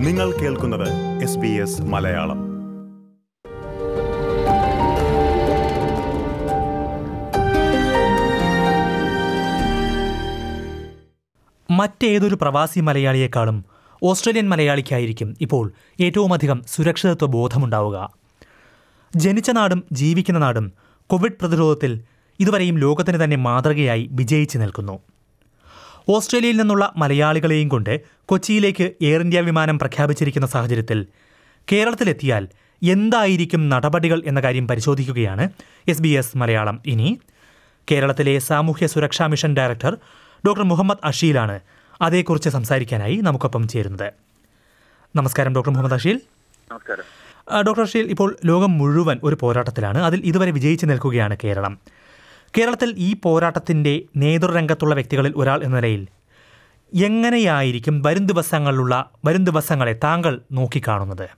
നിങ്ങൾ കേൾക്കുന്നത് മലയാളം. മറ്റേതൊരു പ്രവാസി മലയാളിയെക്കാളും ഓസ്ട്രേലിയൻ മലയാളിക്കായിരിക്കും ഇപ്പോൾ ഏറ്റവുമധികം സുരക്ഷിതത്വ ബോധമുണ്ടാവുക. ജനിച്ച നാടും ജീവിക്കുന്ന നാടും കോവിഡ് പ്രതിരോധത്തിൽ ഇതുവരെയും ലോകത്തിന് തന്നെ മാതൃകയായി വിജയിച്ചു നിൽക്കുന്നു. ഓസ്ട്രേലിയയിൽ നിന്നുള്ള മലയാളികളെയും കൊണ്ട് കൊച്ചിയിലേക്ക് എയർ ഇന്ത്യ വിമാനം പ്രഖ്യാപിച്ചിരിക്കുന്ന സാഹചര്യത്തിൽ കേരളത്തിലെത്തിയാൽ എന്തായിരിക്കും നടപടികൾ എന്ന കാര്യം പരിശോധിക്കുകയാണ് എസ് ബി എസ് മലയാളം. ഇനി കേരളത്തിലെ സാമൂഹ്യ സുരക്ഷാ മിഷൻ ഡയറക്ടർ ഡോക്ടർ മുഹമ്മദ് അഷീലാണ് അതേക്കുറിച്ച് സംസാരിക്കാനായി നമുക്കൊപ്പം ചേരുന്നത്. നമസ്കാരം ഡോക്ടർ മുഹമ്മദ് അഷീൽ. ഡോക്ടർ അഷീൽ ഇപ്പോൾ ലോകം മുഴുവൻ ഒരു പോരാട്ടത്തിലാണ്. അതിൽ ഇതുവരെ വിജയിച്ചു നിൽക്കുകയാണ് കേരളം. കേരളത്തിൽ ഈ പോരാട്ടത്തിന്റെ നേതൃരംഗത്തുള്ള വ്യക്തികളിൽ ഒരാൾ എന്ന നിലയിൽ എങ്ങനെയായിരിക്കും വരും ദിവസങ്ങളിലുള്ള വരും ദിവസങ്ങളെ താങ്കൾ നോക്കിക്കാണുന്നത്?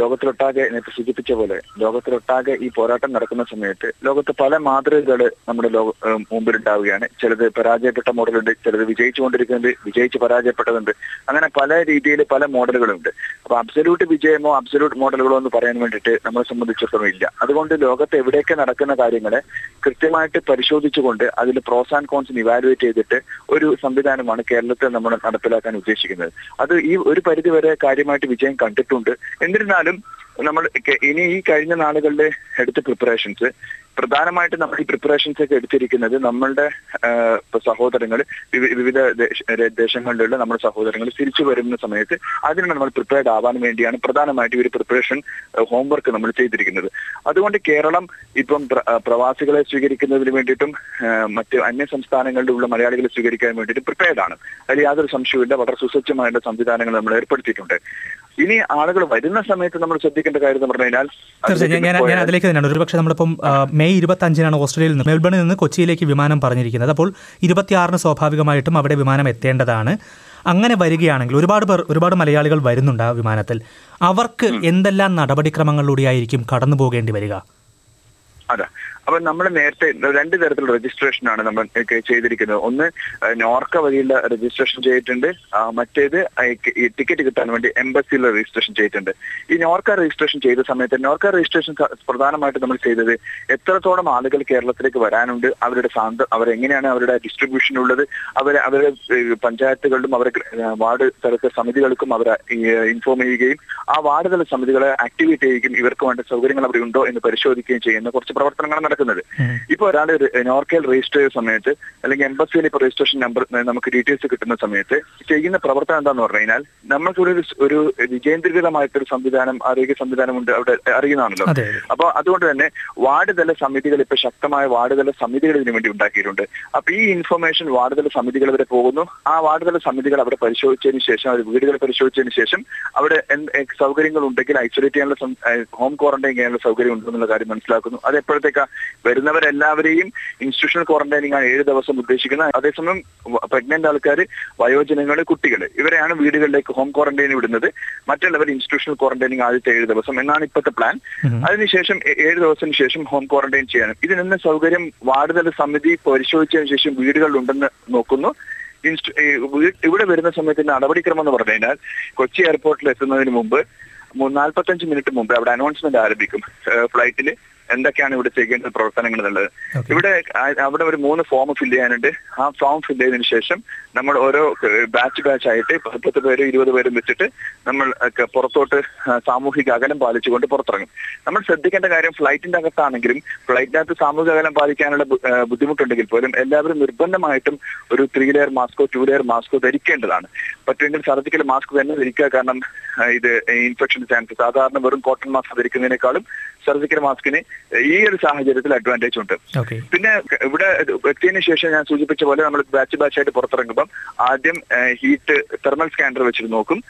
ലോകത്തിലൊട്ടാകെ നേരത്തെ സൂചിപ്പിച്ച പോലെ ലോകത്തിലൊട്ടാകെ ഈ പോരാട്ടം നടക്കുന്ന സമയത്ത് ലോകത്ത് പല മാതൃകകൾ നമ്മുടെ ലോക മുമ്പിലുണ്ടാവുകയാണ്. ചിലത് പരാജയപ്പെട്ട മോഡലുണ്ട് ചിലത് വിജയിച്ചുകൊണ്ടിരിക്കുന്നുണ്ട് വിജയിച്ച് പരാജയപ്പെട്ടതുണ്ട്. അങ്ങനെ പല രീതിയിൽ പല മോഡലുകളുണ്ട്. അപ്പൊ അബ്സല്യൂട്ട് വിജയമോ അബ്സല്യൂട്ട് മോഡലുകളോ എന്ന് പറയാൻ വേണ്ടിയിട്ട് നമ്മളെ സംബന്ധിച്ചിടത്തോളം ഇല്ല. അതുകൊണ്ട് ലോകത്ത് എവിടെയൊക്കെ നടക്കുന്ന കാര്യങ്ങളെ കൃത്യമായിട്ട് പരിശോധിച്ചുകൊണ്ട് അതിൽ പ്രോസ് ആൻഡ് കോൺസ് ഇവാലുവേറ്റ് ചെയ്തിട്ട് ഒരു സംവിധാനമാണ് കേരളത്തിൽ നമ്മൾ നടപ്പിലാക്കാൻ ഉദ്ദേശിക്കുന്നത്. അത് ഈ ഒരു പരിധി വരെ കാര്യമായിട്ട് വിജയം കണ്ടിട്ടുണ്ട്. എന്നിരുന്നാലും നമ്മൾ ഇനി ഈ കഴിഞ്ഞ നാളുകളിലെ എടുത്ത പ്രിപ്പറേഷൻസ് പ്രധാനമായിട്ട് നമ്മൾ ഈ പ്രിപ്പറേഷൻസ് ഒക്കെ എടുത്തിരിക്കുന്നത് നമ്മളുടെ സഹോദരങ്ങൾ വിവിധ ദേശ- ദേശങ്ങളിലുള്ള നമ്മുടെ സഹോദരങ്ങൾ തിരിച്ചു വരുന്ന സമയത്ത് അതിന് നമ്മൾ പ്രിപ്പയർഡ് ആവാൻ വേണ്ടിയാണ് പ്രധാനമായിട്ട് ഒരു പ്രിപ്പറേഷൻ ഹോംവർക്ക് നമ്മൾ ചെയ്തിരിക്കുന്നത്. അതുകൊണ്ട് കേരളം ഇപ്പം പ്രവാസികളെ സ്വീകരിക്കുന്നതിന് വേണ്ടിയിട്ടും മറ്റ് അന്യ സംസ്ഥാനങ്ങളിലുള്ള മലയാളികളെ സ്വീകരിക്കാൻ വേണ്ടിയിട്ട് പ്രിപ്പയർഡ് ആണ്. അതിൽ യാതൊരു സംശയവുമില്ല. വളരെ സുസജ്ജമായിട്ടുള്ള സംവിധാനങ്ങൾ നമ്മൾ ഏർപ്പെടുത്തിയിട്ടുണ്ട്. ഇനി ആളുകൾ വരുന്ന സമയത്ത് നമ്മൾ ശ്രദ്ധിക്കേണ്ട കാര്യം എന്ന് പറഞ്ഞു കഴിഞ്ഞാൽ തീർച്ചയായും. ഞാൻ- ഞാൻ അതിലേക്ക് തന്നെയാണ്. ഒരുപക്ഷെ നമ്മളിപ്പം മെയ് ഇരുപത്തി അഞ്ചിനാണ് ഓസ്ട്രേലിയയിൽ നിന്ന് മെൽബണിൽ നിന്ന് കൊച്ചിയിലേക്ക് വിമാനം പറഞ്ഞിരിക്കുന്നത്. അപ്പോൾ ഇരുപത്തിയാറിന് സ്വാഭാവികമായിട്ടും അവിടെ വിമാനം എത്തേണ്ടതാണ്. അങ്ങനെ വരികയാണെങ്കിൽ ഒരുപാട് പേർ ഒരുപാട് മലയാളികൾ വരുന്നുണ്ട് ആ വിമാനത്തിൽ. അവർക്ക് എന്തെല്ലാം നടപടിക്രമങ്ങളിലൂടെയായിരിക്കും കടന്നു പോകേണ്ടി വരിക? അതെ. അപ്പൊ നമ്മൾ നേരത്തെ രണ്ട് തരത്തിലുള്ള രജിസ്ട്രേഷൻ ആണ് നമ്മൾ ചെയ്തിരിക്കുന്നത്. ഒന്ന് നോർക്ക വഴിയുള്ള രജിസ്ട്രേഷൻ ചെയ്തിട്ടുണ്ട്. മറ്റേത് ഈ ടിക്കറ്റ് കിട്ടാൻ വേണ്ടി എംബസിയിൽ രജിസ്ട്രേഷൻ ചെയ്തിട്ടുണ്ട്. ഈ നോർക്ക രജിസ്ട്രേഷൻ ചെയ്ത സമയത്ത് നോർക്ക രജിസ്ട്രേഷൻ പ്രധാനമായിട്ട് നമ്മൾ ചെയ്തത് എത്രത്തോളം ആളുകൾ കേരളത്തിലേക്ക് വരാനുണ്ട് അവരുടെ സാന്ത അവരെങ്ങനെയാണ് അവരുടെ ഡിസ്ട്രിബ്യൂഷൻ ഉള്ളത് അവരെ അവരുടെ പഞ്ചായത്തുകളിലും അവരെ വാർഡ് തലത്തെ സമിതികൾക്കും അവരെ ഇൻഫോം ചെയ്യുകയും ആ വാർഡ് തല സമിതികളെ ആക്ടിവേറ്റ് ചെയ്യുകയും ഇവർക്ക് വേണ്ട സൗകര്യങ്ങൾ അവിടെ ഉണ്ടോ എന്ന് പരിശോധിക്കുകയും ചെയ്യുന്ന കുറച്ച് പ്രവർത്തനങ്ങളാണ് നടക്കുന്നത്. ഇപ്പൊ ഒരാൾ നോർക്കയിൽ രജിസ്റ്റർ ചെയ്ത സമയത്ത് അല്ലെങ്കിൽ എംബസിയിൽ ഇപ്പൊ രജിസ്ട്രേഷൻ നമ്പർ നമുക്ക് ഡീറ്റെയിൽസ് കിട്ടുന്ന സമയത്ത് ചെയ്യുന്ന പ്രവർത്തനം എന്താന്ന് പറഞ്ഞു കഴിഞ്ഞാൽ നമ്മൾക്കൊരു ഒരു ഒരു വികേന്ദ്രീകൃതമായിട്ടൊരു സംവിധാനം ആരോഗ്യ സംവിധാനം ഉണ്ട് അവിടെ അറിയുന്നതാണല്ലോ. അപ്പൊ അതുകൊണ്ട് തന്നെ വാർഡ് തല സമിതികൾ ഇപ്പൊ ശക്തമായ വാർഡ് തല സമിതികൾ ഇതിനു വേണ്ടി ഉണ്ടാക്കിയിട്ടുണ്ട്. അപ്പൊ ഈ ഇൻഫർമേഷൻ വാർഡ് തല സമിതികൾ വരെ പോകുന്നു. ആ വാർഡ് തല സമിതികൾ അവിടെ പരിശോധിച്ചതിന് ശേഷം അവർ വീടുകൾ പരിശോധിച്ചതിന് ശേഷം അവിടെ സൗകര്യങ്ങൾ ഉണ്ടെങ്കിൽ ഐസൊലേറ്റ് ചെയ്യാനുള്ള ഹോം ക്വാറന്റൈൻ ചെയ്യാനുള്ള സൗകര്യം ഉണ്ടെന്നുള്ള കാര്യം മനസ്സിലാക്കുന്നു. അത് എപ്പോഴത്തേക്കാ വരുന്നവരെല്ലാവരെയും ഇൻസ്റ്റിറ്റ്യൂഷണൽ ക്വാറന്റൈനിങ് ആണ് ഏഴ് ദിവസം ഉദ്ദേശിക്കുന്നത് അതേസമയം പ്രഗ്നന്റ് ആൾക്കാർ വയോജനങ്ങൾ കുട്ടികൾ ഇവരെയാണ് വീടുകളിലേക്ക് ഹോം ക്വാറന്റൈൻ വിടുന്നത്. മറ്റുള്ളവർ ഇൻസ്റ്റിറ്റ്യൂഷണൽ ക്വാറന്റൈനിങ് ആദ്യത്തെ ഏഴ് ദിവസം എന്നാണ് ഇപ്പോഴത്തെ പ്ലാൻ. അതിനുശേഷം ഏഴ് ദിവസത്തിന് ശേഷം ഹോം ക്വാറന്റൈൻ ചെയ്യാനും ഇതിനെന്ന സൗകര്യം വാർഡുതല സമിതി പരിശോധിച്ചതിന് ശേഷം വീടുകളിലുണ്ടെന്ന് നോക്കുന്നു. ഇവിടെ വരുന്ന സമയത്തിന്റെ നടപടിക്രമം എന്ന് പറഞ്ഞു കഴിഞ്ഞാൽ കൊച്ചി എയർപോർട്ടിൽ എത്തുന്നതിന് മുമ്പ് നാൽപ്പത്തഞ്ച് മിനിറ്റ് മുമ്പ് അവിടെ അനൗൺസ്മെന്റ് ആരംഭിക്കും. ഫ്ലൈറ്റിൽ എന്തൊക്കെയാണ് ഇവിടെ ചെയ്യേണ്ട പ്രവർത്തനങ്ങൾ എന്നുള്ളത്. ഇവിടെ അവിടെ ഒരു മൂന്ന് ഫോം ഫില്ല് ചെയ്യാനുണ്ട്. ആ ഫോം ഫില്ല് ചെയ്തതിനു ശേഷം നമ്മൾ ഓരോ ബാച്ച് ബാച്ച് ആയിട്ട് പത്ത് പേര് ഇരുപത് പേരും വെച്ചിട്ട് നമ്മൾ പുറത്തോട്ട് സാമൂഹിക അകലം പാലിച്ചുകൊണ്ട് പുറത്തിറങ്ങും. നമ്മൾ ശ്രദ്ധിക്കേണ്ട കാര്യം ഫ്ലൈറ്റിന്റെ അകത്താണെങ്കിലും ഫ്ലൈറ്റിനകത്ത് സാമൂഹിക അകലം പാലിക്കാനുള്ള ബുദ്ധിമുട്ടുണ്ടെങ്കിൽ പോലും എല്ലാവരും നിർബന്ധമായിട്ടും ഒരു ത്രീ ലെയർ മാസ്കോ ടു ലെയർ മാസ്കോ ധരിക്കേണ്ടതാണ്. പറ്റുമെങ്കിൽ സർജിക്കൽ മാസ്ക് തന്നെ ധരിക്കുക. കാരണം ഇത് ഇൻഫെക്ഷൻ ചാൻസ് സാധാരണ വെറും കോട്ടൺ മാസ്ക് ധരിക്കുന്നതിനേക്കാളും സർജിക്കൽ മാസ്കിന് ഈ ഒരു സാഹചര്യത്തിൽ അഡ്വാന്റേജ് ഉണ്ട്. പിന്നെ ഇവിടെ എത്തിയതിനു ശേഷം ഞാൻ സൂചിപ്പിച്ച പോലെ നമ്മൾ ബാച്ച് ബാച്ച് ആയിട്ട് പുറത്തിറങ്ങുമ്പം ആദ്യം ഹീറ്റ് തെർമൽ സ്കാനർ വെച്ചിട്ട് നോക്കും.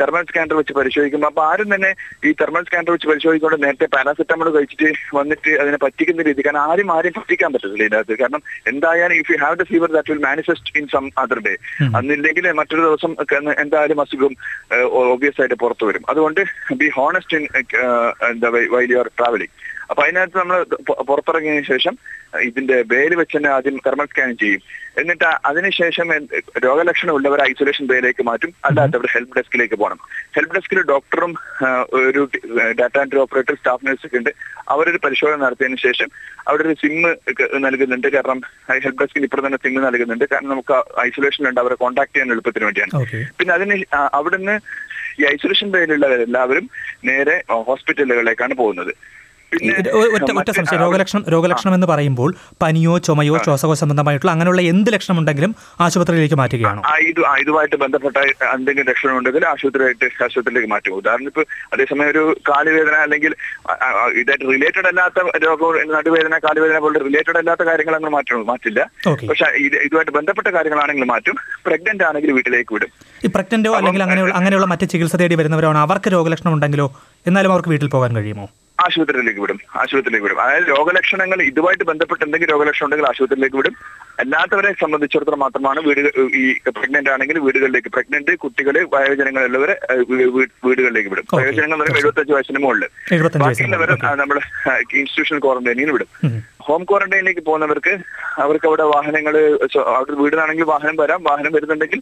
തെർമൽ സ്കാനർ വെച്ച് പരിശോധിക്കുമ്പോൾ അപ്പൊ ആരും തന്നെ ഈ തെർമൽ സ്കാനർ വെച്ച് പരിശോധിക്കൊണ്ട് നേരത്തെ പാരാസെറ്റമോൾ കഴിച്ചിട്ട് വന്നിട്ട് അതിനെ പറ്റിക്കുന്ന രീതി. കാരണം ആരും ആരും പറ്റിക്കാൻ പറ്റത്തില്ല ഇതിനകത്ത് കാരണം എന്തായാലും if you have the fever that will manifest in some other day. അന്നില്ലെങ്കിൽ മറ്റൊരു ദിവസം എന്തായാലും അസുഖം ഓബിയസ് ആയിട്ട് പുറത്തു വരും. അതുകൊണ്ട് ബി ഹോണസ്റ്റ് ഇൻ എന്താ വൈൽ യു ആർ ട്രാവലിംഗ് അപ്പൊ അതിനകത്ത് നമ്മൾ പുറത്തിറങ്ങിയതിനു ശേഷം ഇതിന്റെ വേര് വെച്ച് തന്നെ ആദ്യം തെർമൽ സ്കാൻ ചെയ്യും. എന്നിട്ട് അതിനുശേഷം രോഗലക്ഷണം ഉള്ളവരെ ഐസൊലേഷൻ ബേയിലേക്ക് മാറ്റും. അല്ലാത്തവർ ഹെൽപ്പ് ഡെസ്കിലേക്ക് പോകണം. ഹെൽപ്പ് ഡെസ്കിൽ ഡോക്ടറും ഒരു data entry operator staff nurse ഒക്കെ ഉണ്ട്. അവരൊരു പരിശോധന നടത്തിയതിനു ശേഷം അവിടെ ഒരു സിം നൽകുന്നുണ്ട്. കാരണം ഹെൽപ്പ് ഡെസ്കിൽ ഇപ്പോൾ തന്നെ സിം നൽകുന്നുണ്ട്. കാരണം നമുക്ക് ഐസൊലേഷൻ ഉണ്ട് അവരെ കോൺടാക്ട് ചെയ്യാൻ എളുപ്പത്തിന് വേണ്ടിയാണ്. പിന്നെ അതിന് അവിടുന്ന് ഈ ഐസൊലേഷൻ ബേയിലുള്ളവരെല്ലാവരും നേരെ ഹോസ്പിറ്റലുകളിലേക്കാണ് പോകുന്നത്. ഒറ്റ ഒറ്റ സംശയം. രോഗലക്ഷണം രോഗലക്ഷണം എന്ന് പറയുമ്പോൾ പനിയോ ചുമയോ ശ്വാസകോശ സംബന്ധമായിട്ടുള്ള അങ്ങനെയുള്ള എന്ത് ലക്ഷണം ഉണ്ടെങ്കിലും ആശുപത്രിയിലേക്ക് മാറ്റുകയാണ്? ഇത് ഇതുമായിട്ട് ബന്ധപ്പെട്ട എന്തെങ്കിലും ലക്ഷണം ഉണ്ടെങ്കിൽ ആശുപത്രിയായിട്ട് ആശുപത്രിയിലേക്ക് മാറ്റും ഉദാഹരണം ഇപ്പൊ അതേസമയം ഒരു കാലുവേദന അല്ലെങ്കിൽ ഇതായിട്ട് റിലേറ്റഡ് അല്ലാത്ത രോഗം നടുവേദന കാലുവേദന പോലുള്ള റിലേറ്റഡ് അല്ലാത്ത കാര്യങ്ങൾ അങ്ങനെ മാറ്റണം. മാറ്റില്ല. പക്ഷെ ഇത് ഇതുമായിട്ട് ബന്ധപ്പെട്ട കാര്യങ്ങളാണെങ്കിൽ മാറ്റും. പ്രഗ്നന്റ് ആണെങ്കിൽ വീട്ടിലേക്ക് വിടും. ഈ പ്രഗ്നന്റോ അല്ലെങ്കിൽ അങ്ങനെയുള്ള അങ്ങനെയുള്ള മറ്റ് ചികിത്സ തേടി വരുന്നവരാണ്? അവർക്ക് രോഗലക്ഷണം ഉണ്ടെങ്കിലോ എന്നാലും അവർക്ക് വീട്ടിൽ പോകാൻ കഴിയുമോ? ആശുപത്രിയിലേക്ക് വിടും ആശുപത്രിയിലേക്ക് വിടും അതായത് രോഗലക്ഷണങ്ങൾ ഇതുമായിട്ട് ബന്ധപ്പെട്ട് എന്തെങ്കിലും രോഗലക്ഷണം ഉണ്ടെങ്കിൽ ആശുപത്രിയിലേക്ക് വിടും അല്ലാത്തവരെ സംബന്ധിച്ചിടത്തോളം മാത്രമാണ് വീട് ഈ പ്രഗ്നന്റ് ആണെങ്കിൽ വീടുകളിലേക്ക് പ്രഗ്നന്റ് കുട്ടികൾ വയോജനങ്ങൾ ഉള്ളവരെ ഏഹ്, വീ- വീ- വീടുകളിലേക്ക് വിടും. വയോജനങ്ങൾ എഴുപത്തഞ്ച് വയസ്സിന് മുകളിൽ ബാക്കിയുള്ളവരെ. നമ്മൾ ഇൻസ്റ്റിറ്റ്യൂഷണൽ ക്വാറന്റൈനിൽ വിടും. ഹോം ക്വാറന്റൈനിലേക്ക് പോകുന്നവർക്ക് അവർക്ക് അവിടെ വാഹനങ്ങൾ അവിടെ വീടിനാണെങ്കിൽ വാഹനം വരാം. വാഹനം വരുന്നുണ്ടെങ്കിൽ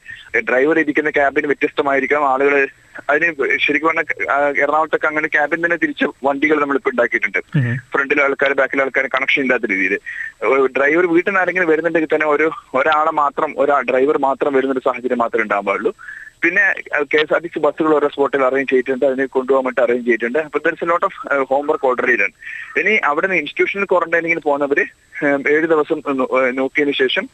ഡ്രൈവർ ഇരിക്കുന്ന ക്യാബിന് വ്യത്യസ്തമായിരിക്കാം ആളുകൾ അതിന് ശരിക്കും പറഞ്ഞാൽ എറണാകുളത്തൊക്കെ അങ്ങനെ ക്യാബിൻ തന്നെ തിരിച്ച് വണ്ടികൾ നമ്മൾ ഇപ്പൊ ഉണ്ടാക്കിയിട്ടുണ്ട്. ഫ്രണ്ടിലെ ആൾക്കാർ ബാക്കിലെ ആൾക്കാർ കണക്ഷൻ ഇല്ലാത്ത രീതിയിൽ. ഡ്രൈവർ വീട്ടിൽ നിന്ന് ആരെങ്കിലും വരുന്നുണ്ടെങ്കിൽ തന്നെ ഒരു ഒരാളെ മാത്രം ഒരാ ഡ്രൈവർ മാത്രം വരുന്ന ഒരു സാഹചര്യം മാത്രമേ ഉണ്ടാകാൻ പാടുള്ളൂ പിന്നെ K S R T C ബസ്സുകൾ ഓരോ സ്പോട്ടിൽ അറേഞ്ച് ചെയ്തിട്ടുണ്ട്. അതിനെ കൊണ്ടുപോകാൻ വേണ്ടി അറേഞ്ച് ചെയ്തിട്ടുണ്ട്. അപ്പൊ ദർസ് ലോട്ട് ഓഫ് ഹോംവർക്ക് ഓർഡർ ചെയ്തിട്ടുണ്ട് ഇനി അവിടെ നിന്ന് ഇൻസ്റ്റിറ്റ്യൂഷണൽ ക്വാറന്റൈനിങ്ങിൽ പോകുന്നവര് ഏഴ് ദിവസം നോക്കിയതിനു ശേഷം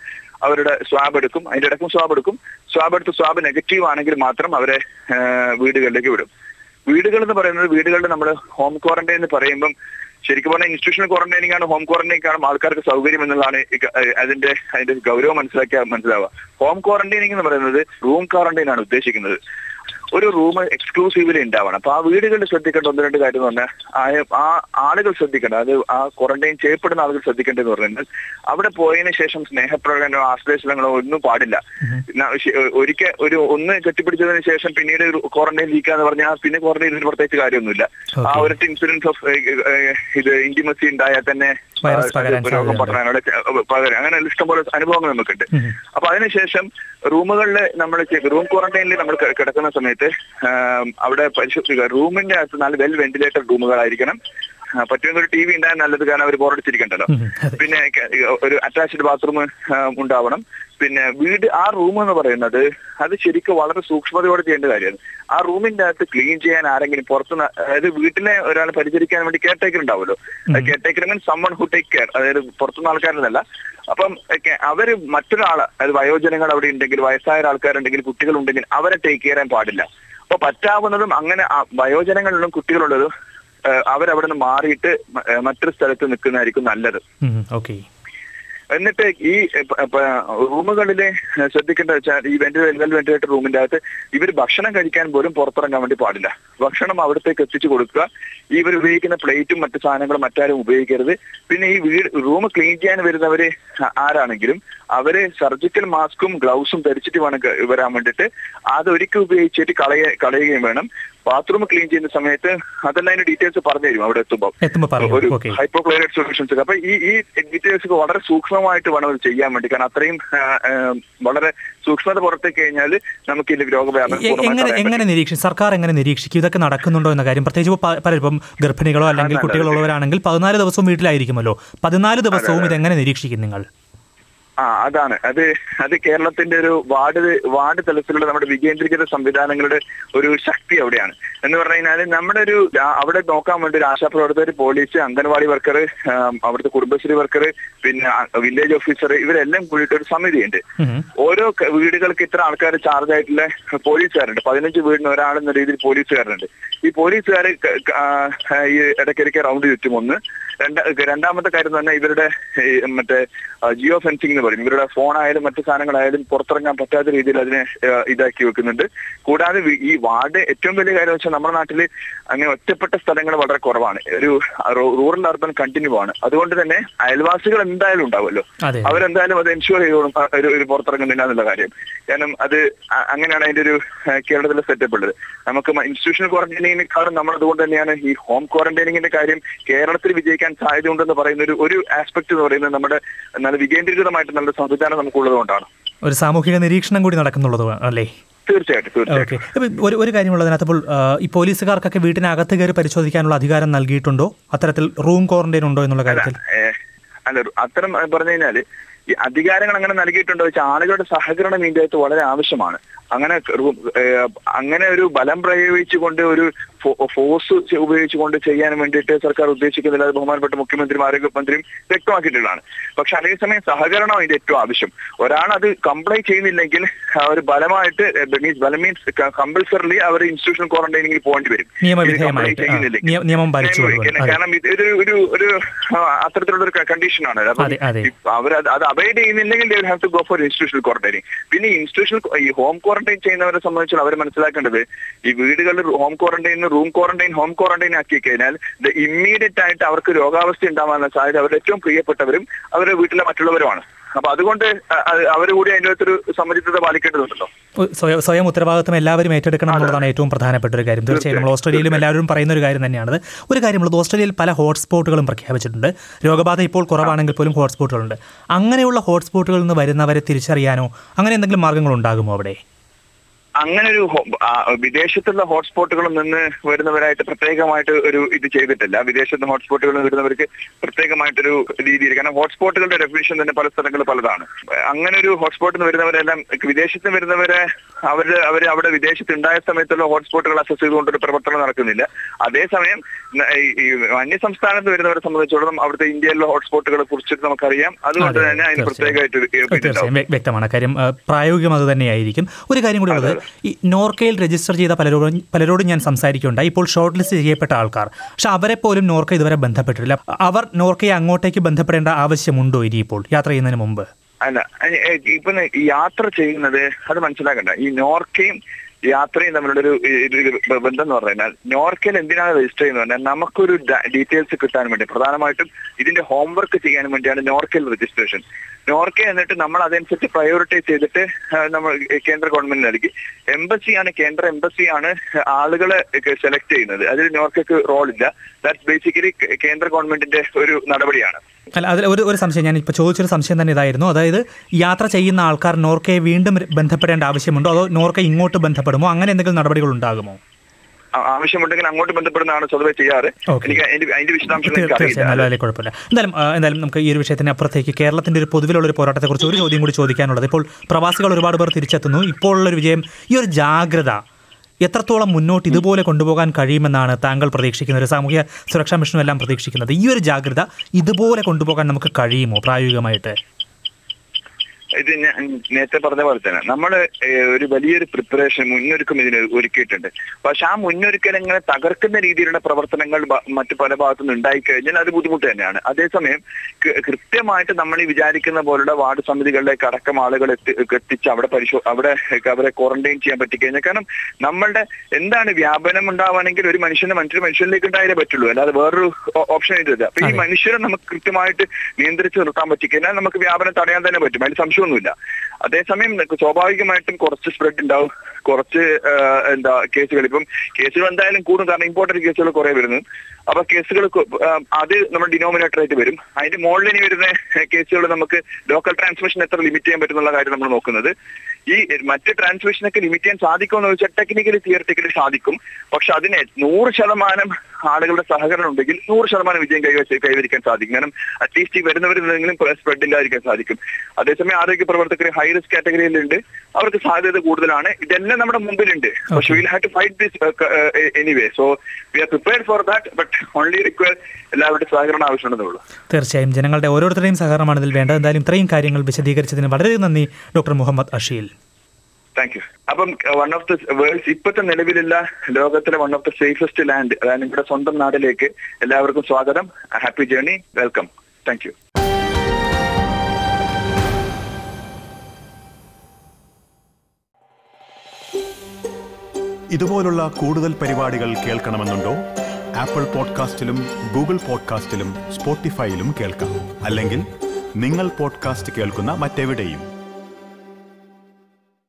അവരുടെ സ്വാബ് എടുക്കും. അതിന്റെ ഇടക്കും സ്വാബ് എടുക്കും. സ്വാബ് എടുത്ത് സ്വാബ് നെഗറ്റീവ് ആണെങ്കിൽ മാത്രം അവരെ വീടുകളിലേക്ക് വിടും. വീടുകൾ എന്ന് പറയുന്നത് വീടുകളുടെ നമ്മൾ ഹോം ക്വാറന്റൈൻ എന്ന് പറയുമ്പം ശരിക്കും പറഞ്ഞാൽ ഇൻസ്റ്റിറ്റ്യൂഷണൽ ക്വാറന്റൈനിങ് ആണ് ഹോം ക്വാറന്റൈനിങ് ആണ് ആൾക്കാർക്ക് സൗകര്യം എന്നുള്ളതാണ് അതിന്റെ അതിന്റെ ഗൗരവം മനസ്സിലാക്കിയാൽ മനസ്സിലാവുക. ഹോം ക്വാറന്റൈനിങ് എന്ന് പറയുന്നത് റൂം ക്വാറന്റൈൻ ആണ് ഉദ്ദേശിക്കുന്നത്. ഒരു റൂം എക്സ്ക്ലൂസീവ്ലി ഉണ്ടാവണം. അപ്പൊ ആ വീടുകളിൽ ശ്രദ്ധിക്കേണ്ട ഒന്ന് രണ്ട് കാര്യം എന്ന് പറഞ്ഞാൽ ആ- ആളുകൾ ശ്രദ്ധിക്കേണ്ട. അത് ആ ക്വാറന്റൈൻ ചെയ്യപ്പെടുന്ന ആളുകൾ ശ്രദ്ധിക്കേണ്ടതെന്ന് പറഞ്ഞാൽ അവിടെ പോയതിനു ശേഷം സ്നേഹപ്രകടനോ ആശ്ലേഷണങ്ങളോ ഒന്നും പാടില്ല. ഒരിക്കൽ ഒരു ഒന്ന് കെട്ടിപ്പിടിച്ചതിന് ശേഷം പിന്നീട് ക്വാറന്റൈൻ ഇരിക്കുക എന്ന് പറഞ്ഞാൽ പിന്നെ ക്വാറന്റൈൻ പ്രത്യേകിച്ച് കാര്യമൊന്നുമില്ല. ആ ഒരു ഇൻസിഡൻസ് ഓഫ് ഇത് ഇന്റിമസി ഉണ്ടായാൽ തന്നെ രോഗം. പടരാനുള്ള പകരം അങ്ങനെ ഇഷ്ടംപോലെ അനുഭവങ്ങൾ നമുക്കുണ്ട്. അപ്പൊ അതിനുശേഷം റൂമുകളിൽ നമ്മൾ റൂം ക്വാറന്റൈനിൽ നമ്മൾ കിടക്കുന്ന സമയത്ത് അവിടെ പരിശോധിക്കുക റൂമിന്റെ അകത്ത് നല്ല വെൽ വെന്റിലേറ്റഡ് റൂമുകളായിരിക്കണം പറ്റുമെങ്കിൽ ഒരു ടി വി ഉണ്ടായാൽ നല്ലത്. കാരണം അവർ ബോറടിച്ചിരിക്കണ്ടല്ലോ. പിന്നെ ഒരു അറ്റാച്ച്ഡ് ബാത്റൂം ഉണ്ടാവണം. പിന്നെ വീട് ആ റൂം എന്ന് പറയുന്നത് അത് ശരിക്കും വളരെ സൂക്ഷ്മതയോടെ ചെയ്യേണ്ട കാര്യമാണ്. ആ റൂമിന്റെ അകത്ത് ക്ലീൻ ചെയ്യാൻ ആരെങ്കിലും പുറത്തുനിന്ന് അതായത് വീട്ടിലെ ഒരാൾ പരിചരിക്കാൻ വേണ്ടി കെയർ ടേക്കർ ഉണ്ടാവുമല്ലോ caretaker means someone who take care അതായത് പുറത്തുനിന്ന് ആൾക്കാരെന്നല്ല അപ്പം അവർ മറ്റൊരാൾ അതായത് വയോജനങ്ങൾ അവിടെ ഉണ്ടെങ്കിൽ വയസ്സായ ആൾക്കാരുണ്ടെങ്കിൽ കുട്ടികളുണ്ടെങ്കിൽ അവരെ ടേക്ക് ചെയ്യാൻ പാടില്ല. അപ്പൊ പറ്റാവുന്നതും അങ്ങനെ വയോജനങ്ങളിലും കുട്ടികളുള്ളതും അവരവിടെ നിന്ന് മാറിയിട്ട് മറ്റൊരു സ്ഥലത്ത് നിൽക്കുന്നതായിരിക്കും നല്ലത്. ഓക്കെ എന്നിട്ട് ഈ റൂമുകളിലെ ശ്രദ്ധിക്കേണ്ട വെച്ചാൽ ഈ വെന്റിലേറ്റർ വെന്റിലേറ്റർ റൂമിന്റെ അകത്ത് ഇവർ ഭക്ഷണം കഴിക്കാൻ പോലും പുറത്തിറങ്ങാൻ വേണ്ടി പാടില്ല ഭക്ഷണം അവിടത്തേക്ക് എത്തിച്ചു കൊടുക്കുക. ഇവർ ഉപയോഗിക്കുന്ന പ്ലേറ്റും മറ്റു സാധനങ്ങളും മറ്റാരും ഉപയോഗിക്കരുത്. പിന്നെ ഈ വീട് റൂം ക്ലീൻ ചെയ്യാൻ വരുന്നവര് ആരാണെങ്കിലും അവർ സർജിക്കൽ മാസ്കും ഗ്ലൗസും ധരിച്ചിട്ട് വേണം വരാൻ വേണ്ടിയിട്ട്. അതൊരിക്കൽ ഉപയോഗിച്ചിട്ട് കളയ കളയുകയും വേണം. ബാത്റൂം ക്ലീൻ ചെയ്യുന്ന സമയത്ത് അതെല്ലാം അതിന്റെ ഡീറ്റെയിൽസ് പറഞ്ഞു തരും അവിടെ എത്തുമ്പോൾ ഒരു ഹൈപ്പോക്ലോറൈഡ് സൊല്യൂഷൻസ് അപ്പൊ ഈ ഈ ഡീറ്റെയിൽസ് വളരെ സൂക്ഷ്മമായിട്ട് വേണം അത് ചെയ്യാൻ വേണ്ടി. കാരണം അത്രയും വളരെ സൂക്ഷ്മത പുറത്തേക്ക് കഴിഞ്ഞാൽ നമുക്ക് ഇതിന്റെ രോഗവ്യാപനം എങ്ങനെ എങ്ങനെ നിരീക്ഷിക്കും സർക്കാർ എങ്ങനെ നിരീക്ഷിക്കും? ഇതൊക്കെ നടക്കുന്നുണ്ടോ എന്ന കാര്യം. പ്രത്യേകിച്ച് പലരും ഗർഭിണികളോ അല്ലെങ്കിൽ കുട്ടികളോ ഉള്ളവരാണെങ്കിൽ കുട്ടികളുള്ളവരാണെങ്കിൽ പതിനാല് ദിവസവും വീട്ടിലായിരിക്കുമല്ലോ. പതിനാല് ദിവസവും ഇതെങ്ങനെ നിരീക്ഷിക്കും നിങ്ങൾ? ആ അതാണ്. അത് അത് കേരളത്തിന്റെ ഒരു വാർഡ് വാർഡ് തലത്തിലുള്ള നമ്മുടെ വികേന്ദ്രീകൃത സംവിധാനങ്ങളുടെ ഒരു ശക്തി അവിടെയാണ്. എന്ന് പറഞ്ഞു കഴിഞ്ഞാൽ നമ്മുടെ ഒരു അവിടെ നോക്കാൻ വേണ്ടി ഒരു ആശാപ്രവർത്തകർ പോലീസ് അംഗൻവാടി വർക്കർ അവിടുത്തെ കുടുംബശ്രീ വർക്കർ പിന്നെ വില്ലേജ് ഓഫീസർ ഇവരെല്ലാം കൂടിയിട്ട് ഒരു സമിതിയുണ്ട്. ഓരോ വീടുകൾക്ക് ഇത്ര ആൾക്കാർ ചാർജ് ആയിട്ടുള്ള പോലീസുകാരുണ്ട്. പതിനഞ്ച് വീടിന് എന്ന രീതിയിൽ പോലീസുകാരുണ്ട്. ഈ പോലീസുകാർ ഈ ഇടയ്ക്കിടയ്ക്ക് റൗണ്ട് ചുറ്റും ഒന്ന് രണ്ടാ രണ്ടാമത്തെ കാര്യം തന്നെ ഇവരുടെ മറ്റേ ജിയോ ഫെൻസിംഗ് പറയും ഇവരുടെ ഫോണായാലും മറ്റു സാധനങ്ങളായാലും പുറത്തിറങ്ങാൻ പറ്റാത്ത രീതിയിൽ അതിനെ ഇതാക്കി വെക്കുന്നുണ്ട്. കൂടാതെ ഈ വാർഡ് ഏറ്റവും വലിയ കാര്യം വെച്ചാൽ നമ്മുടെ നാട്ടിൽ അങ്ങനെ ഒറ്റപ്പെട്ട സ്ഥലങ്ങൾ വളരെ കുറവാണ്. ഒരു റൂറൽ അർബൻ കണ്ടിന്യൂ ആണ്. അതുകൊണ്ട് തന്നെ അയൽവാസികൾ എന്തായാലും ഉണ്ടാവുമല്ലോ. അവരെന്തായാലും അത് എൻഷുർ ചെയ്തോളും ഒരു ഒരു പുറത്തിറങ്ങുന്നില്ല എന്നുള്ള കാര്യം. കാരണം അത് അങ്ങനെയാണ് അതിന്റെ ഒരു കേരളത്തിലെ സെറ്റപ്പ് ഉള്ളത്. നമുക്ക് ഇൻസ്റ്റിറ്റ്യൂഷണൽ ക്വാറന്റൈനിങ്ങിനെക്കാളും നമ്മൾ അതുകൊണ്ട് തന്നെയാണ് ഈ ഹോം ക്വാറന്റൈനിങ്ങിന്റെ കാര്യം കേരളത്തിൽ വിജയിക്കാൻ സാധ്യതയുണ്ടെന്ന് പറയുന്ന ഒരു ഒരു ആസ്പെക്ട് എന്ന് പറയുന്നത് നമ്മുടെ നല്ല വികേന്ദ്രീകൃതമായിട്ട് നല്ല സംവിധാനം നമുക്കുള്ളത് കൊണ്ടാണ്. ഒരു സാമൂഹിക നിരീക്ഷണം കൂടി നടക്കുന്നുള്ളത് അല്ലേ? തീർച്ചയായിട്ടും ഓക്കെ. ഒരു ഒരു കാര്യമുള്ളതിനകത്ത് അപ്പോൾ ഈ പോലീസുകാർക്കൊക്കെ വീട്ടിനകത്ത് കയറി പരിശോധിക്കാനുള്ള അധികാരം നൽകിയിട്ടുണ്ടോ? അത്തരത്തിൽ റൂം ക്വാറന്റൈൻ ഉണ്ടോ എന്നുള്ള കാര്യത്തിൽ? അല്ല അത്തരം പറഞ്ഞു കഴിഞ്ഞാൽ ഈ അധികാരങ്ങൾ അങ്ങനെ നൽകിയിട്ടുണ്ടോ വെച്ചാൽ ആളുകളുടെ സഹകരണം ഇന്ത്യ വളരെ ആവശ്യമാണ്. അങ്ങനെ അങ്ങനെ ഒരു ബലം പ്രയോഗിച്ചുകൊണ്ട് ഒരു ഫോഴ്സ് ഉപയോഗിച്ചുകൊണ്ട് ചെയ്യാൻ വേണ്ടിയിട്ട് സർക്കാർ ഉദ്ദേശിക്കുന്നില്ല അത് ബഹുമാനപ്പെട്ട മുഖ്യമന്ത്രിയും ആരോഗ്യമന്ത്രിയും വ്യക്തമാക്കിയിട്ടുള്ളതാണ്. പക്ഷെ അതേസമയം സഹകരണം അതിന്റെ ഏറ്റവും ആവശ്യം. ഒരാൾ അത് കംപ്ലൈ ചെയ്യുന്നില്ലെങ്കിൽ അവർ ബലമായിട്ട് മീൻസ് ബലം മീൻസ് കമ്പൽസറിലി അവർ ഇൻസ്റ്റിറ്റ്യൂഷണൽ ക്വാറന്റൈനിങ്ങിൽ പോകേണ്ടി വരും. കാരണം- ഇത് ഒരു ഒരു അത്തരത്തിലുള്ള ഒരു കണ്ടീഷനാണ്. അവർ അത് അവൈഡ് ചെയ്യുന്നില്ലെങ്കിൽ have to go for institutional quarantining പിന്നെ ഇൻസ്റ്റിറ്റ്യൂഷണൽ ഈ ഹോം ക്വാറന്റൈൻ ചെയ്യുന്നവരെ സംബന്ധിച്ച് അവർ മനസ്സിലാക്കേണ്ടത്. ഈ വീടുകളിൽ home quarantine room quarantine home quarantine ആക്കി കഴിഞ്ഞാൽ ഇമ്മീഡിയറ്റ് ആയിട്ട് അവർക്ക് രോഗാവസ്ഥ ഉണ്ടാവാനുള്ള സാധ്യത അവരുടെ ഏറ്റവും പ്രിയപ്പെട്ടവരും അവരുടെ വീട്ടിലെ മറ്റുള്ളവരുമാണ്. അപ്പൊ അതുകൊണ്ട് അവർ കൂടി അതിന്റെ അകത്തൊരു സമചിത്വത പാലിക്കേണ്ടതുണ്ടല്ലോ. സ്വയം സ്വയം ഉത്തരവാദിത്വം എല്ലാവരും ഏറ്റെടുക്കണം എന്നുള്ളതാണ് ഏറ്റവും പ്രധാനപ്പെട്ട ഒരു കാര്യം. തീർച്ചയായും നമ്മൾ ഓസ്ട്രേലിയയിലും എല്ലാവരും പറയുന്ന ഒരു കാര്യം തന്നെയാണത്. ഒരു കാര്യമുള്ളത് ഓസ്ട്രേലിയയിൽ പല ഹോട്ട്സ്പോട്ടുകളും പ്രഖ്യാപിച്ചിട്ടുണ്ട്. രോഗബാധ ഇപ്പോൾ കുറവാണെങ്കിൽ പോലും ഹോട്ട്സ്പോട്ടുകളുണ്ട്. അങ്ങനെയുള്ള ഹോട്ട്സ്പോട്ടുകളിൽ നിന്ന് വരുന്നവരെ തിരിച്ചറിയാനോ അങ്ങനെ എന്തെങ്കിലും മാർഗങ്ങൾ ഉണ്ടാകുമോ അവിടെ? അങ്ങനെ ഒരു വിദേശത്തുള്ള ഹോട്ട്സ്പോട്ടുകളിൽ നിന്ന് വരുന്നവരായിട്ട് പ്രത്യേകമായിട്ട് ഒരു ഇത് ചെയ്തിട്ടില്ല. വിദേശത്ത് ഹോട്ട്സ്പോട്ടുകളിൽ നിന്ന് വരുന്നവർക്ക് പ്രത്യേകമായിട്ടൊരു രീതിയിൽ കാരണം ഹോട്ട്സ്പോട്ടുകളുടെ ഡെഫിനിഷൻ തന്നെ പല സ്ഥലങ്ങളിൽ പലതാണ്. അങ്ങനെ ഒരു ഹോട്ട്സ്പോട്ടിൽ നിന്ന് വരുന്നവരെല്ലാം വിദേശത്ത് നിന്ന് വരുന്നവരെ അവർ അവർ അവിടെ വിദേശത്ത് ഉണ്ടായ സമയത്തുള്ള ഹോട്ട്സ്പോട്ടുകൾ അസസ് ചെയ്തുകൊണ്ടൊരു പ്രവർത്തനം നടക്കുന്നില്ല. അതേസമയം ഈ- അന്യ സംസ്ഥാനത്ത് വരുന്നവരെ സംബന്ധിച്ചിടത്തോളം അവിടുത്തെ ഇന്ത്യയിലെ ഹോട്ട്സ്പോട്ടുകളെ കുറിച്ചിട്ട് നമുക്കറിയാം. അതുകൊണ്ട് അതെ, തന്നെ അതിന് പ്രത്യേകമായിട്ട് വ്യക്തമാണ്. കാര്യം പ്രായോഗികം അത് തന്നെയായിരിക്കും. ഒരു കാര്യം കൂടി ഉള്ളത്. ഈ നോർക്കയിൽ രജിസ്റ്റർ ചെയ്ത പലരോടും പലരോടും ഞാൻ സംസാരിക്കുകയുണ്ടായി ഇപ്പോൾ ഷോർട്ട് ലിസ്റ്റ് ചെയ്യപ്പെട്ട ആൾക്കാർ. പക്ഷെ അവരെ പോലും നോർക്ക ഇതുവരെ ബന്ധപ്പെട്ടിട്ടില്ല. അവർ നോർക്കയെ അങ്ങോട്ടേക്ക് ബന്ധപ്പെടേണ്ട ആവശ്യമുണ്ടോ ഇനിയിപ്പോൾ യാത്ര ചെയ്യുന്നതിന് മുമ്പ്? അല്ല ഇപ്പൊ യാത്ര ചെയ്യുന്നത് അത് മനസ്സിലാക്കണ്ട. ഈ നോർക്കയും യാത്രയും തമ്മിലുള്ള ഒരു ബന്ധം എന്ന് പറഞ്ഞാൽ നോർക്കയിൽ എന്തിനാണ് രജിസ്റ്റർ ചെയ്യുന്നത് പറഞ്ഞാൽ നമുക്കൊരു ഡീറ്റെയിൽസ് കിട്ടാൻ വേണ്ടി പ്രധാനമായിട്ടും ഇതിന്റെ ഹോംവർക്ക് ചെയ്യാൻ വേണ്ടിയാണ് നോർക്കയിൽ രജിസ്ട്രേഷൻ നോർക്ക എന്നിട്ട് നമ്മൾ അതനുസരിച്ച് പ്രയോറിറ്റൈസ് ചെയ്തിട്ട് നമ്മൾ കേന്ദ്ര ഗവൺമെന്റ് നൽകി. എംബസിയാണ് കേന്ദ്ര എംബസിയാണ് ആളുകളെ സെലക്ട് ചെയ്യുന്നത്. അതിൽ നോർക്കക്ക് റോൾ ഇല്ല. ദാറ്റ്സ് ബേസിക്കലി കേന്ദ്ര ഗവൺമെന്റിന്റെ ഒരു നടപടിയാണ്. അല്ല അതിൽ ഒരു ഒരു സംശയം ഞാൻ ഇപ്പോൾ ചോദിച്ചൊരു സംശയം തന്നെ ഇതായിരുന്നു. അതായത് യാത്ര ചെയ്യുന്ന ആൾക്കാർ നോർക്കയെ വീണ്ടും ബന്ധപ്പെടേണ്ട ആവശ്യമുണ്ടോ? അതോ നോർക്ക ഇങ്ങോട്ട് ബന്ധപ്പെടുമോ? അങ്ങനെ എന്തെങ്കിലും നടപടികൾ ഉണ്ടാകുമോ? ആവശ്യമുണ്ടെങ്കിൽ അങ്ങോട്ട് ബന്ധപ്പെടുന്നതാണ് സ്വതവേ ചെയ്യാറ്. എനിക്ക് അതിന്റെ വിശദാംശങ്ങൾ കുഴപ്പമില്ല. എന്തായാലും എന്തായാലും നമുക്ക് ഈ ഒരു വിഷയത്തിന് അപ്പുറത്തേക്ക് കേരളത്തിന്റെ ഒരു പൊതുവിലുള്ള ഒരു പോരാട്ടത്തെക്കുറിച്ച് ഒരു ചോദ്യം കൂടി ചോദിക്കാനുള്ളത്. ഇപ്പോൾ പ്രവാസികൾ ഒരുപാട് പേർ തിരിച്ചെത്തുന്നു. ഇപ്പോൾ ഉള്ളൊരു വിജയം ഈ ഒരു ജാഗ്രത എത്രത്തോളം മുന്നോട്ട് ഇതുപോലെ കൊണ്ടുപോകാൻ കഴിയുമെന്നാണ് താങ്കൾ പ്രതീക്ഷിക്കുന്നത്? ഒരു സാമൂഹ്യ സുരക്ഷാ മിഷനും എല്ലാം പ്രതീക്ഷിക്കുന്നത്. ഈ ഒരു ജാഗ്രത ഇതുപോലെ കൊണ്ടുപോകാൻ നമുക്ക് കഴിയുമോ പ്രായോഗികമായിട്ട്? ഇത് ഞാൻ നേരത്തെ പറഞ്ഞ പോലെ തന്നെ നമ്മൾ ഒരു വലിയൊരു പ്രിപ്പറേഷൻ മുന്നൊരുക്കം ഇതിന് ഒരുക്കിയിട്ടുണ്ട്. പക്ഷെ ആ മുന്നൊരുക്കൽ തകർക്കുന്ന രീതിയിലുള്ള പ്രവർത്തനങ്ങൾ മറ്റു പല ഭാഗത്തുനിന്ന് ഉണ്ടായിക്കഴിഞ്ഞാൽ അത് ബുദ്ധിമുട്ട് തന്നെയാണ്. അതേസമയം കൃത്യമായിട്ട് നമ്മൾ ഈ വിചാരിക്കുന്ന പോലുള്ള വാർഡ് സമിതികളിലേക്ക് അടക്കം ആളുകൾ എത്തി എത്തിച്ച് അവിടെ പരിശോ അവിടെ അവരെ ക്വാറന്റൈൻ ചെയ്യാൻ പറ്റിക്കഴിഞ്ഞാൽ കാരണം നമ്മളുടെ എന്താണ് വ്യാപനം ഉണ്ടാവുകയാണെങ്കിൽ ഒരു മനുഷ്യന് മറ്റൊരു മനുഷ്യനിലേക്ക് ഉണ്ടായാലേ പറ്റുള്ളൂ. അല്ലാതെ വേറൊരു ഓപ്ഷൻ ഇല്ല അപ്പൊ ഈ. മനുഷ്യരെ നമുക്ക് കൃത്യമായിട്ട് നിയന്ത്രിച്ച് നിർത്താൻ പറ്റിക്കഴിഞ്ഞാൽ നമുക്ക് വ്യാപനം തടയാൻ തന്നെ പറ്റും. അതിൽ സംശയമൊന്നുമില്ല അതേസമയം സ്വാഭാവികമായിട്ടും കുറച്ച് സ്പ്രെഡ് ഉണ്ടാവും. കുറച്ച് എന്താ കേസുകൾ ഇപ്പം കേസുകൾ എന്തായാലും കൂടും. കാരണം ഇമ്പോർട്ടന്റ് കേസുകൾ കുറെ വരുന്നു. അപ്പൊ കേസുകൾ അത് നമ്മൾ ഡിനോമിനേറ്റർ ആയിട്ട് വരും. അതിന്റെ മുകളിൽ ഇനി വരുന്ന കേസുകൾ നമുക്ക് ലോക്കൽ ട്രാൻസ്മിഷൻ എത്ര ലിമിറ്റ് ചെയ്യാൻ പറ്റുന്നുള്ള കാര്യം നമ്മൾ നോക്കുന്നത്. ഈ മറ്റ് ട്രാൻസ്മിഷനൊക്കെ ലിമിറ്റ് ചെയ്യാൻ സാധിക്കുമെന്ന് ചോദിച്ചാൽ ടെക്നിക്കലി തിയററ്റിക്കലി സാധിക്കും. പക്ഷെ അതിനെ നൂറ് ശതമാനം ആളുകളുടെ സഹകരണം ഉണ്ടെങ്കിൽ നൂറ് ശതമാനം വിജയം കൈവശ കൈവരിക്കാൻ സാധിക്കും. കാരണം അറ്റ്ലീസ്റ്റ് ഈ വരുന്നവരിൽ നിന്നെങ്കിലും സ്പ്രെഡ് ഇല്ലാതിരിക്കാൻ സാധിക്കും. അതേസമയം ആരോഗ്യ പ്രവർത്തകർ ഹൈ റിസ്ക് കാറ്റഗറിയിലുണ്ട് അവർക്ക് സാധ്യത കൂടുതലാണ്. ഇതെല്ലാം നമ്മുടെ മുമ്പിലുണ്ട്. പക്ഷെ will have to fight this anyway so we are prepared for that but only require എല്ലാവരുടെയും സഹകരണം ആവശ്യമുണ്ടെന്നേ ഉള്ളൂ. തീർച്ചയായും. ജനങ്ങളുടെ ഓരോരുത്തരുടെയും സഹകരണമാണ് ഇതിൽ വേണ്ടത്. എന്തായാലും ഇത്രയും കാര്യങ്ങൾ വിശദീകരിച്ചതിന് വളരെ നന്ദി doctor Muhammad Ashil. Thank you അപ്പം വൺ ഓഫ് ദ വേൾഡ്സ് ഇപ്പോഴത്തെ നിലവിലുള്ള ലോകത്തിലെ one of the safest land അതായത് നിങ്ങളുടെ സ്വന്തം നാട്ടിലേക്ക് എല്ലാവർക്കും സ്വാഗതം. Happy journey welcome thank you ഇതുപോലുള്ള കൂടുതൽ പരിപാടികൾ കേൾക്കണമെന്നുണ്ടോ? ആപ്പിൾ പോഡ്കാസ്റ്റിലും ഗൂഗിൾ പോഡ്കാസ്റ്റിലും സ്പോട്ടിഫൈയിലും കേൾക്കാം. അല്ലെങ്കിൽ നിങ്ങൾ പോഡ്കാസ്റ്റ് കേൾക്കുന്ന മറ്റെവിടെയും.